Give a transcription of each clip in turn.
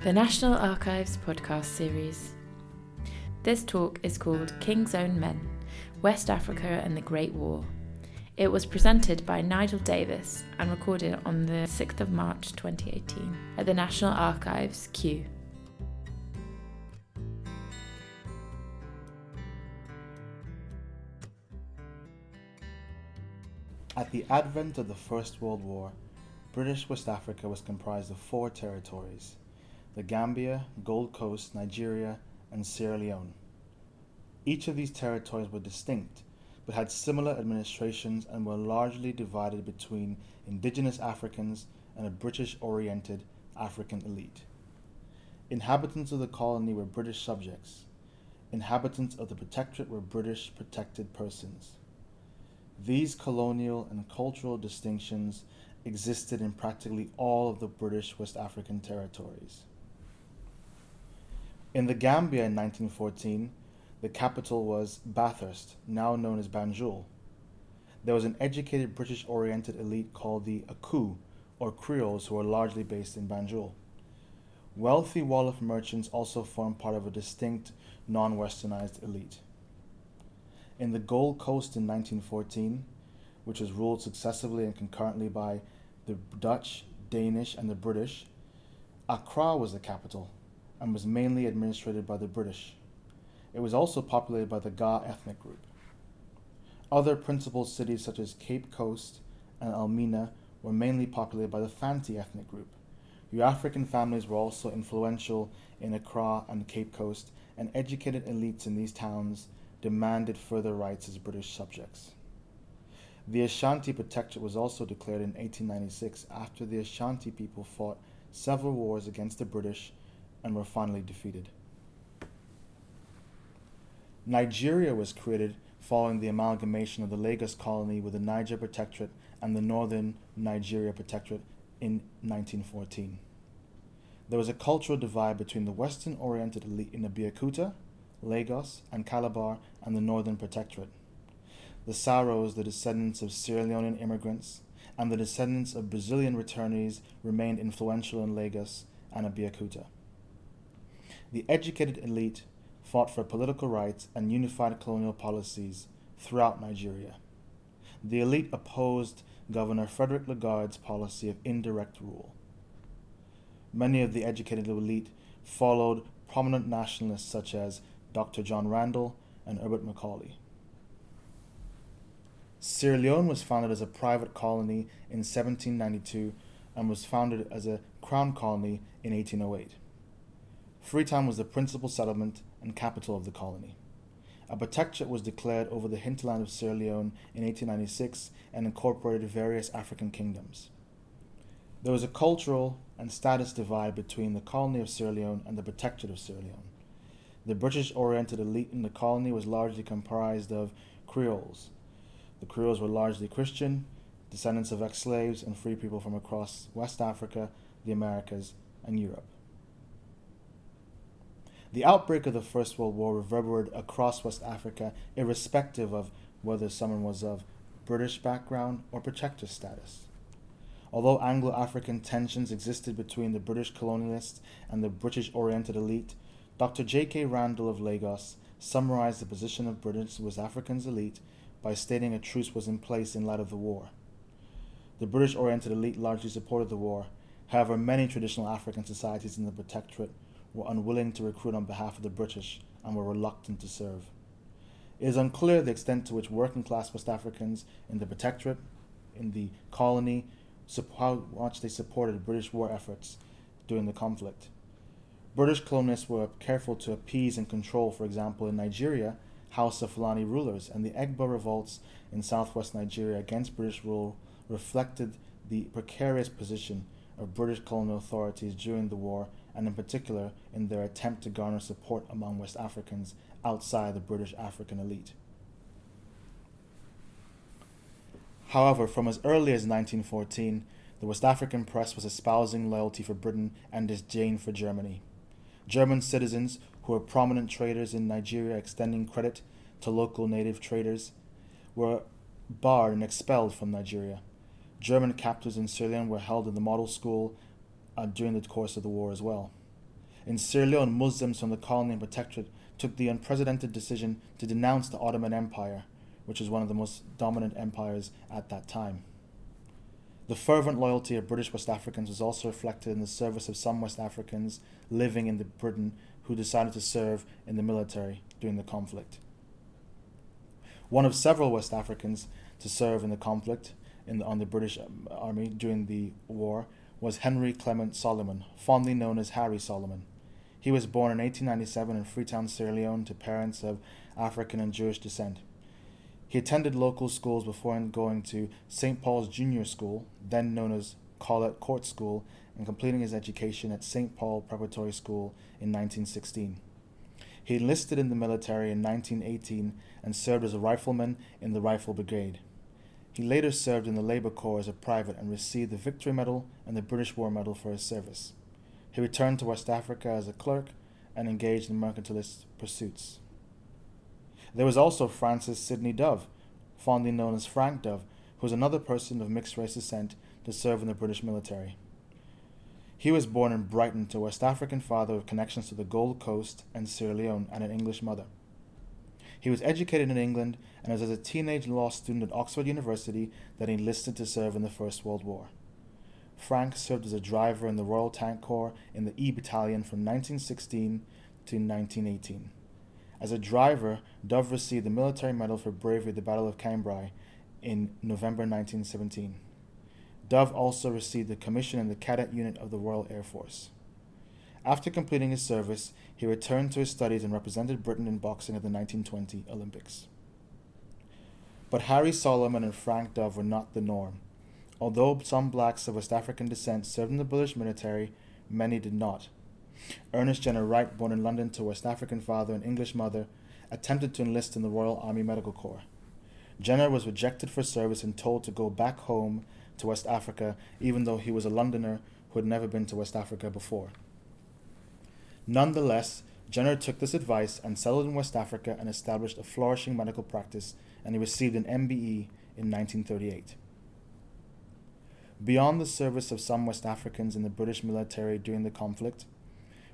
the National Archives podcast series. This talk is called King's Own Men West Africa and the Great War. It was presented by Nigel Davis and recorded on the 6th of March 2018 at the National Archives, Kew. At the advent of the First World War, British West Africa was comprised of four territories the Gambia, Gold Coast, Nigeria, and Sierra Leone. Each of these territories were distinct, but had similar administrations and were largely divided between indigenous Africans and a British oriented African elite. Inhabitants of the colony were British subjects. Inhabitants of the protectorate were British protected persons. These colonial and cultural distinctions existed in practically all of the British West African territories. In the Gambia in 1914, the capital was Bathurst, now known as Banjul. There was an educated British oriented elite called the Aku, or Creoles, who were largely based in Banjul. Wealthy Wolof merchants also formed part of a distinct non westernized elite. In the Gold Coast in 1914, which was ruled successively and concurrently by the Dutch, Danish, and the British, Accra was the capital and was mainly administered by the British. It was also populated by the Ga ethnic group. Other principal cities such as Cape Coast and Elmina were mainly populated by the Fanti ethnic group. African families were also influential in Accra and Cape Coast, and educated elites in these towns demanded further rights as British subjects. The Ashanti Protectorate was also declared in 1896 after the Ashanti people fought several wars against the British and were finally defeated. Nigeria was created following the amalgamation of the Lagos colony with the Niger Protectorate and the Northern Nigeria Protectorate in 1914. There was a cultural divide between the Western oriented elite in Abeokuta, Lagos, and Calabar, and the Northern Protectorate. The Saros, the descendants of Sierra Leonean immigrants, and the descendants of Brazilian returnees remained influential in Lagos and Abeokuta. The educated elite fought for political rights and unified colonial policies throughout Nigeria. The elite opposed Governor Frederick Lugard's policy of indirect rule. Many of the educated elite followed prominent nationalists such as Dr. John Randle and Herbert Macaulay. Sierra Leone was founded as a private colony in 1792 and was founded as a crown colony in 1808. Freetown was the principal settlement and capital of the colony. A protectorate was declared over the hinterland of Sierra Leone in 1896 and incorporated various African kingdoms. There was a cultural and status divide between the colony of Sierra Leone and the protectorate of Sierra Leone. The British oriented elite in the colony was largely comprised of Creoles. The Creoles were largely Christian, descendants of ex slaves and free people from across West Africa, the Americas, and Europe. The outbreak of the First World War reverberated across West Africa, irrespective of whether someone was of British background or protector status. Although Anglo African tensions existed between the British colonialists and the British oriented elite, Dr. J.K. Randle of Lagos summarized the position of British West Africans elite by stating a truce was in place in light of the war. The British oriented elite largely supported the war. However, many traditional African societies in the Protectorate were unwilling to recruit on behalf of the British and were reluctant to serve. It is unclear the extent to which working class West Africans in the Protectorate, in the colony, how much they supported British war efforts during the conflict. British colonists were careful to appease and control, for example, in Nigeria, Hausa-Fulani rulers, and the Egba revolts in southwest Nigeria against British rule reflected the precarious position of British colonial authorities during the war and in particular in their attempt to garner support among West Africans outside the British African elite. However, from as early as 1914, the West African press was espousing loyalty for Britain and disdain for Germany. German citizens who were prominent traders in Nigeria extending credit to local native traders were barred and expelled from Nigeria. German captives in Leone were held in the model school uh, during the course of the war as well. In Sierra Leone, Muslims from the colony and protectorate took the unprecedented decision to denounce the Ottoman Empire, which was one of the most dominant empires at that time. The fervent loyalty of British West Africans was also reflected in the service of some West Africans living in Britain who decided to serve in the military during the conflict. One of several West Africans to serve in the conflict in the, on the British um, Army during the war was Henry Clement Solomon, fondly known as Harry Solomon. He was born in 1897 in Freetown, Sierra Leone, to parents of African and Jewish descent. He attended local schools before going to St. Paul's Junior School, then known as Colet Court School, and completing his education at St. Paul Preparatory School in 1916. He enlisted in the military in 1918 and served as a rifleman in the Rifle Brigade. He later served in the Labour Corps as a private and received the Victory Medal and the British War Medal for his service. He returned to West Africa as a clerk and engaged in mercantilist pursuits. There was also Francis Sidney Dove, fondly known as Frank Dove, who was another person of mixed race descent to serve in the British military. He was born in Brighton to a West African father with connections to the Gold Coast and Sierra Leone and an English mother. He was educated in England and was as a teenage law student at Oxford University that he enlisted to serve in the First World War. Frank served as a driver in the Royal Tank Corps in the E Battalion from 1916 to 1918. As a driver, Dove received the Military Medal for Bravery at the Battle of Cambrai in November 1917. Dove also received a commission in the Cadet Unit of the Royal Air Force. After completing his service, he returned to his studies and represented Britain in boxing at the 1920 Olympics. But Harry Solomon and Frank Dove were not the norm. Although some blacks of West African descent served in the British military, many did not. Ernest Jenner Wright, born in London to a West African father and English mother, attempted to enlist in the Royal Army Medical Corps. Jenner was rejected for service and told to go back home to West Africa, even though he was a Londoner who had never been to West Africa before. Nonetheless, Jenner took this advice and settled in West Africa and established a flourishing medical practice, and he received an MBE in 1938. Beyond the service of some West Africans in the British military during the conflict,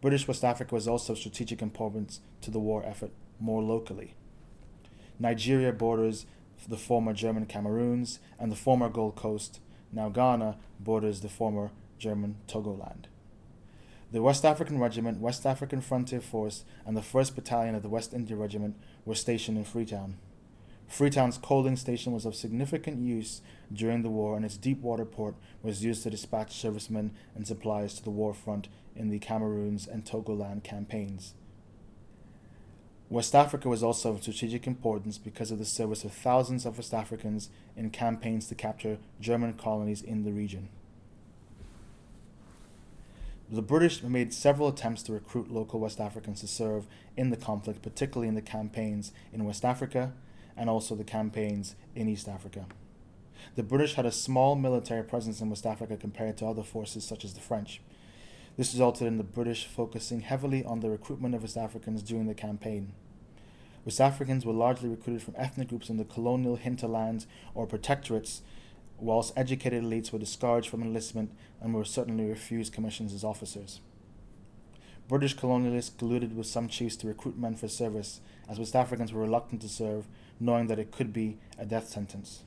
British West Africa was also of strategic importance to the war effort more locally. Nigeria borders the former German Cameroons, and the former Gold Coast, now Ghana, borders the former German Togoland. The West African Regiment, West African Frontier Force, and the 1st Battalion of the West India Regiment were stationed in Freetown. Freetown's coaling station was of significant use during the war, and its deep water port was used to dispatch servicemen and supplies to the war front in the Cameroons and Togoland campaigns. West Africa was also of strategic importance because of the service of thousands of West Africans in campaigns to capture German colonies in the region. The British made several attempts to recruit local West Africans to serve in the conflict, particularly in the campaigns in West Africa and also the campaigns in East Africa. The British had a small military presence in West Africa compared to other forces such as the French. This resulted in the British focusing heavily on the recruitment of West Africans during the campaign. West Africans were largely recruited from ethnic groups in the colonial hinterlands or protectorates, whilst educated elites were discouraged from enlistment and were certainly refused commissions as officers. British colonialists colluded with some chiefs to recruit men for service, as West Africans were reluctant to serve, knowing that it could be a death sentence.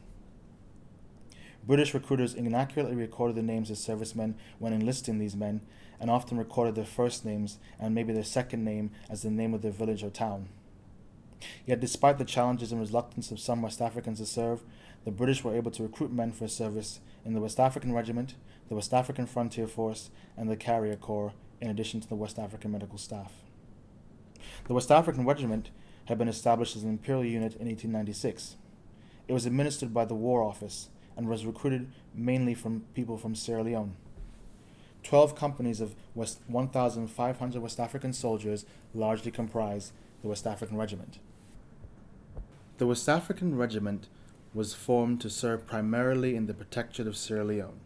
British recruiters inaccurately recorded the names of servicemen when enlisting these men, and often recorded their first names and maybe their second name as the name of their village or town. Yet, despite the challenges and reluctance of some West Africans to serve, the British were able to recruit men for service in the West African Regiment, the West African Frontier Force, and the Carrier Corps, in addition to the West African Medical Staff. The West African Regiment had been established as an imperial unit in 1896. It was administered by the War Office and was recruited mainly from people from Sierra Leone. Twelve companies of West 1,500 West African soldiers largely comprised the West African Regiment. The West African Regiment was formed to serve primarily in the protectorate of Sierra Leone,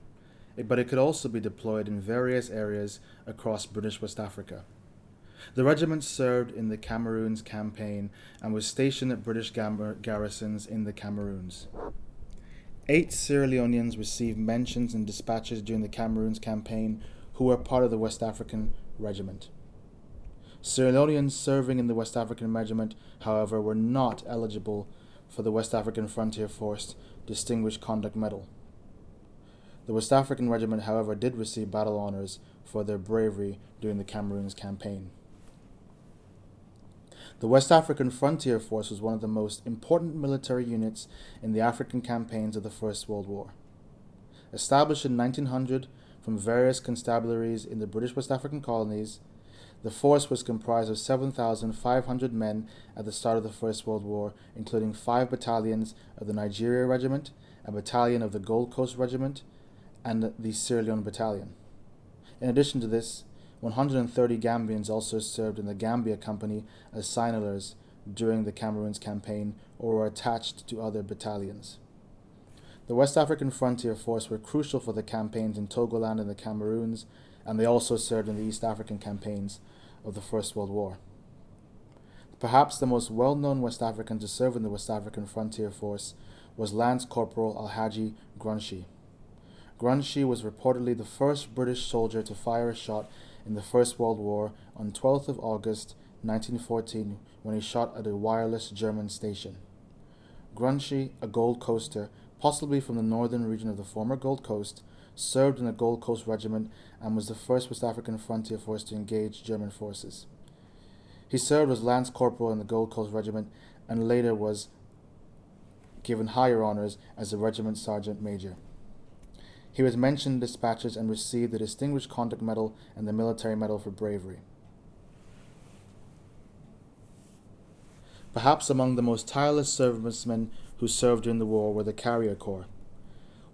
eh, but it could also be deployed in various areas across British West Africa. The regiment served in the Cameroons campaign and was stationed at British garrisons in the Cameroons. Eight Sierra Leoneans received mentions in dispatches during the Cameroons campaign who were part of the West African Regiment. Sierra Leoneans serving in the West African Regiment, however, were not eligible for the West African Frontier Force Distinguished Conduct Medal. The West African Regiment, however, did receive battle honors for their bravery during the Cameroons campaign. The West African Frontier Force was one of the most important military units in the African campaigns of the First World War. Established in 1900 from various constabularies in the British West African colonies, the force was comprised of 7,500 men at the start of the First World War, including five battalions of the Nigeria Regiment, a battalion of the Gold Coast Regiment, and the Sierra Leone Battalion. In addition to this, 130 Gambians also served in the Gambia Company as signalers during the Cameroons campaign or were attached to other battalions. The West African Frontier Force were crucial for the campaigns in Togoland and the Cameroons, and they also served in the East African campaigns of the First World War. Perhaps the most well known West African to serve in the West African Frontier Force was Lance Corporal Alhaji Grunshi. Grunshi was reportedly the first British soldier to fire a shot in the First World War on 12th of August 1914 when he shot at a wireless German station. Grunshi, a Gold Coaster, possibly from the northern region of the former Gold Coast, served in the Gold Coast Regiment and was the first West African frontier force to engage German forces. He served as Lance Corporal in the Gold Coast Regiment and later was given higher honors as a regiment sergeant major. He was mentioned in dispatches and received the Distinguished Conduct Medal and the Military Medal for Bravery. Perhaps among the most tireless servicemen who served during the war were the Carrier Corps.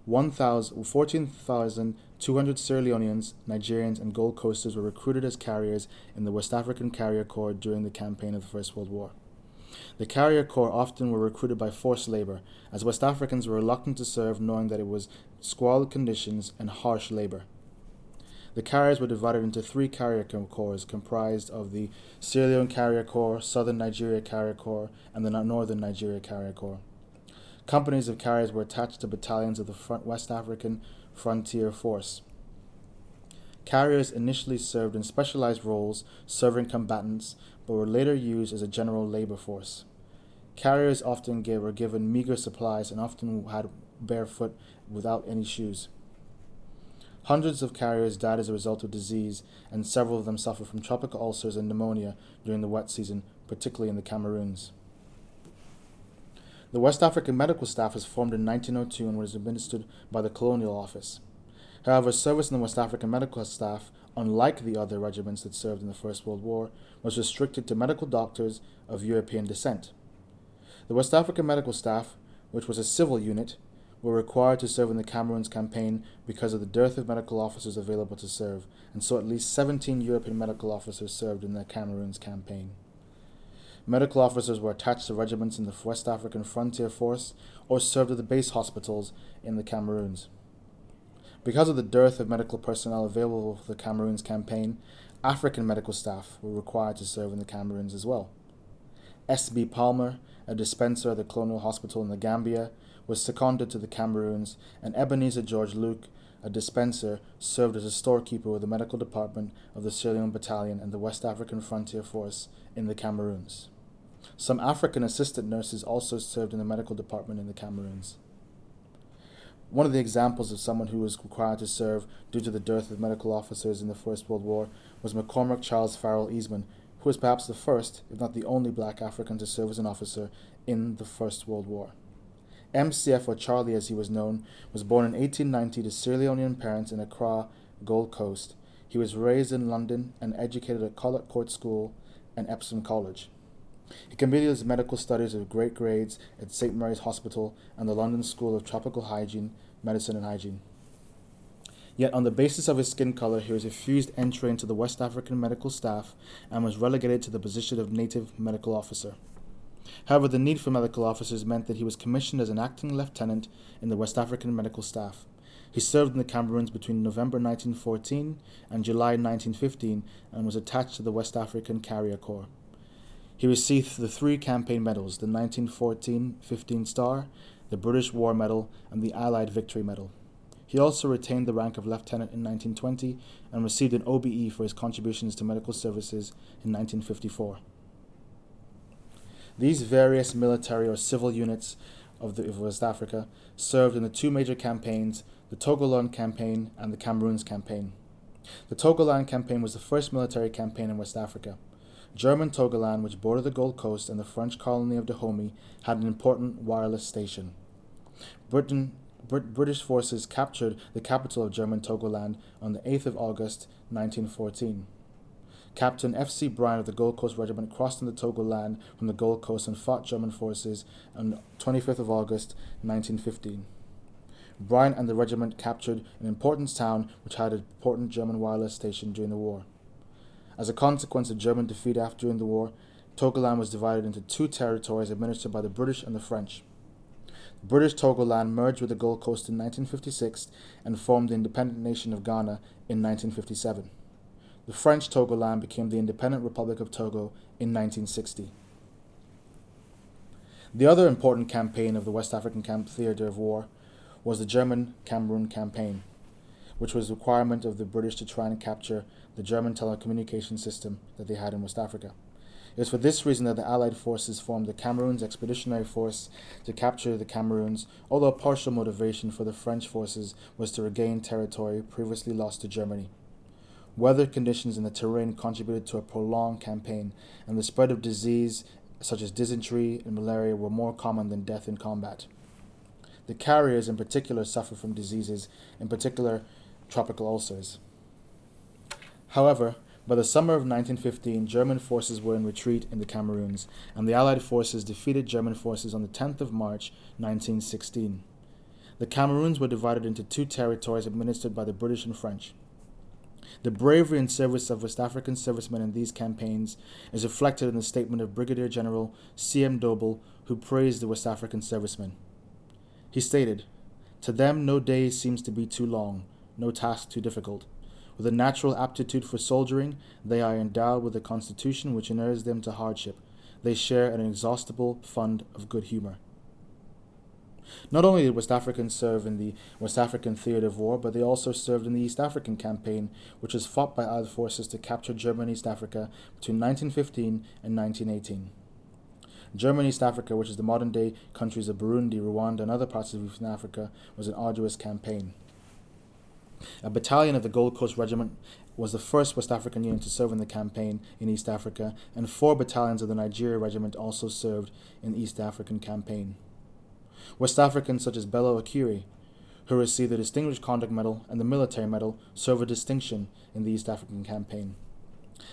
14,200 Sierra Leoneans, Nigerians, and Gold Coasters were recruited as carriers in the West African Carrier Corps during the campaign of the First World War. The Carrier Corps often were recruited by forced labor, as West Africans were reluctant to serve knowing that it was squalid conditions and harsh labor. The carriers were divided into three carrier corps comprised of the Sierra Leone Carrier Corps, Southern Nigeria Carrier Corps, and the Northern Nigeria Carrier Corps. Companies of carriers were attached to battalions of the front West African Frontier Force. Carriers initially served in specialized roles, serving combatants, but were later used as a general labor force. Carriers often gave, were given meager supplies and often had barefoot without any shoes. Hundreds of carriers died as a result of disease, and several of them suffered from tropical ulcers and pneumonia during the wet season, particularly in the Cameroons. The West African Medical Staff was formed in 1902 and was administered by the Colonial Office. However, service in the West African Medical Staff, unlike the other regiments that served in the First World War, was restricted to medical doctors of European descent. The West African Medical Staff, which was a civil unit, were required to serve in the Cameroons campaign because of the dearth of medical officers available to serve, and so at least 17 European medical officers served in the Cameroons campaign. Medical officers were attached to regiments in the West African Frontier Force or served at the base hospitals in the Cameroons. Because of the dearth of medical personnel available for the Cameroons campaign, African medical staff were required to serve in the Cameroons as well. S.B. Palmer, a dispenser at the Colonial Hospital in the Gambia, was seconded to the Cameroons, and Ebenezer George Luke, a dispenser, served as a storekeeper with the medical department of the Sierra Leone Battalion and the West African Frontier Force in the Cameroons. Some African assistant nurses also served in the medical department in the Cameroons. One of the examples of someone who was required to serve due to the dearth of medical officers in the First World War was Macormack Charles Farrell Easmon, who was perhaps the first, if not the only, black African to serve as an officer in the First World War. MCF, or Charlie as he was known, was born in 1890 to Sierra Leonean parents in Accra, Gold Coast. He was raised in London and educated at Colet Court School and Epsom College. He completed his medical studies with great grades at St. Mary's Hospital and the London School of Tropical Hygiene, Medicine and Hygiene. Yet, on the basis of his skin color, he was refused entry into the West African medical staff and was relegated to the position of native medical officer. However, the need for medical officers meant that he was commissioned as an acting lieutenant in the West African medical staff. He served in the Cameroons between November 1914 and July 1915 and was attached to the West African Carrier Corps. He received the three campaign medals the 1914 15 Star, the British War Medal, and the Allied Victory Medal. He also retained the rank of lieutenant in 1920 and received an OBE for his contributions to medical services in 1954. These various military or civil units of, the, of West Africa served in the two major campaigns, the Togoland campaign and the Cameroons campaign. The Togoland campaign was the first military campaign in West Africa. German Togoland, which bordered the Gold Coast and the French colony of Dahomey, had an important wireless station. Britain, Brit- British forces captured the capital of German Togoland on the 8th of August 1914. Captain F.C. Bryant of the Gold Coast Regiment crossed into Togoland from the Gold Coast and fought German forces on 25th of August 1915. Bryant and the regiment captured an important town which had an important German wireless station during the war. As a consequence of German defeat after during the war, Togoland was divided into two territories administered by the British and the French. The British Togoland merged with the Gold Coast in 1956 and formed the independent nation of Ghana in 1957. The French Togoland became the independent Republic of Togo in 1960. The other important campaign of the West African camp theatre of war was the German Cameroon campaign, which was a requirement of the British to try and capture the German telecommunication system that they had in West Africa. It was for this reason that the Allied forces formed the Cameroons Expeditionary Force to capture the Cameroons, although a partial motivation for the French forces was to regain territory previously lost to Germany. Weather conditions in the terrain contributed to a prolonged campaign, and the spread of disease such as dysentery and malaria were more common than death in combat. The carriers, in particular, suffered from diseases, in particular, tropical ulcers. However, by the summer of 1915, German forces were in retreat in the Cameroons, and the Allied forces defeated German forces on the 10th of March 1916. The Cameroons were divided into two territories administered by the British and French. The bravery and service of West African servicemen in these campaigns is reflected in the statement of Brigadier General C.M. Dobell, who praised the West African servicemen. He stated, To them no day seems to be too long, no task too difficult. With a natural aptitude for soldiering, they are endowed with a constitution which inures them to hardship. They share an inexhaustible fund of good humor. Not only did West Africans serve in the West African theatre of war, but they also served in the East African campaign, which was fought by Allied forces to capture German East Africa between 1915 and 1918. German East Africa, which is the modern day countries of Burundi, Rwanda, and other parts of Eastern Africa, was an arduous campaign. A battalion of the Gold Coast Regiment was the first West African unit to serve in the campaign in East Africa, and four battalions of the Nigeria Regiment also served in the East African campaign. West Africans such as Bello Akiri, who received the Distinguished Conduct Medal and the Military Medal, served with distinction in the East African campaign.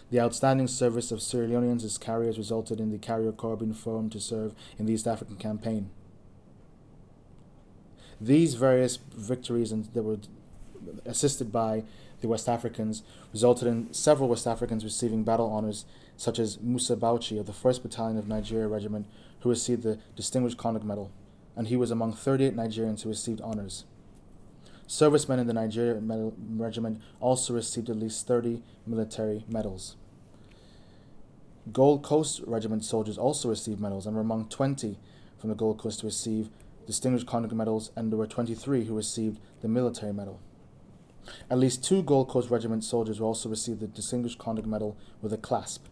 The outstanding service of Sierra Leoneans as carriers resulted in the Carrier Corps being formed to serve in the East African campaign. These various victories and that were assisted by the West Africans resulted in several West Africans receiving battle honors, such as Musa Bauchi of the 1st Battalion of Nigeria Regiment, who received the Distinguished Conduct Medal, and he was among 38 Nigerians who received honors. Servicemen in the Nigeria medal Regiment also received at least 30 military medals. Gold Coast Regiment soldiers also received medals and were among 20 from the Gold Coast to receive Distinguished Conduct Medals, and there were 23 who received the Military Medal. At least two Gold Coast Regiment soldiers will also receive the Distinguished Conduct Medal with a clasp.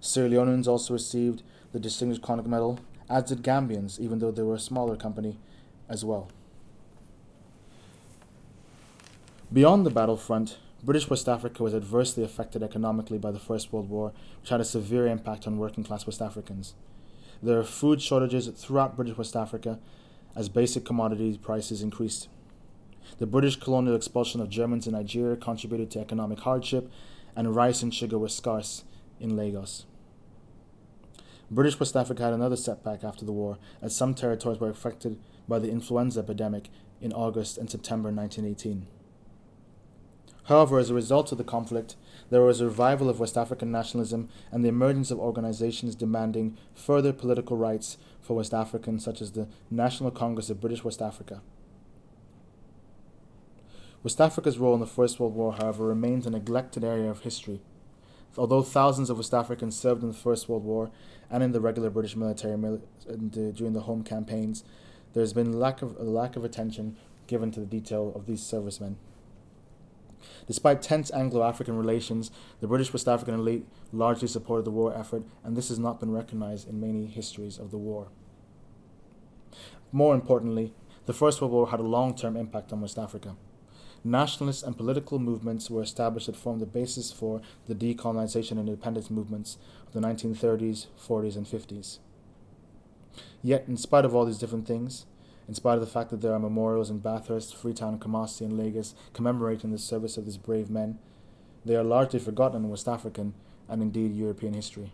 Sierra Leoneans also received the Distinguished Conduct Medal, as did Gambians, even though they were a smaller company as well. Beyond the battlefront, British West Africa was adversely affected economically by the First World War, which had a severe impact on working class West Africans. There are food shortages throughout British West Africa as basic commodity prices increased. The British colonial expulsion of Germans in Nigeria contributed to economic hardship, and rice and sugar were scarce in Lagos. British West Africa had another setback after the war, as some territories were affected by the influenza epidemic in August and September 1918. However, as a result of the conflict, there was a revival of West African nationalism and the emergence of organizations demanding further political rights for West Africans, such as the National Congress of British West Africa. West Africa's role in the First World War, however, remains a neglected area of history. Although thousands of West Africans served in the First World War and in the regular British military mil- during the home campaigns, there has been lack of, a lack of attention given to the detail of these servicemen. Despite tense Anglo African relations, the British West African elite largely supported the war effort, and this has not been recognized in many histories of the war. More importantly, the First World War had a long term impact on West Africa. Nationalist and political movements were established that formed the basis for the decolonization and independence movements of the 1930s, 40s, and 50s. Yet, in spite of all these different things, in spite of the fact that there are memorials in Bathurst, Freetown, Kumasi, and Lagos commemorating the service of these brave men, they are largely forgotten in West African and indeed European history.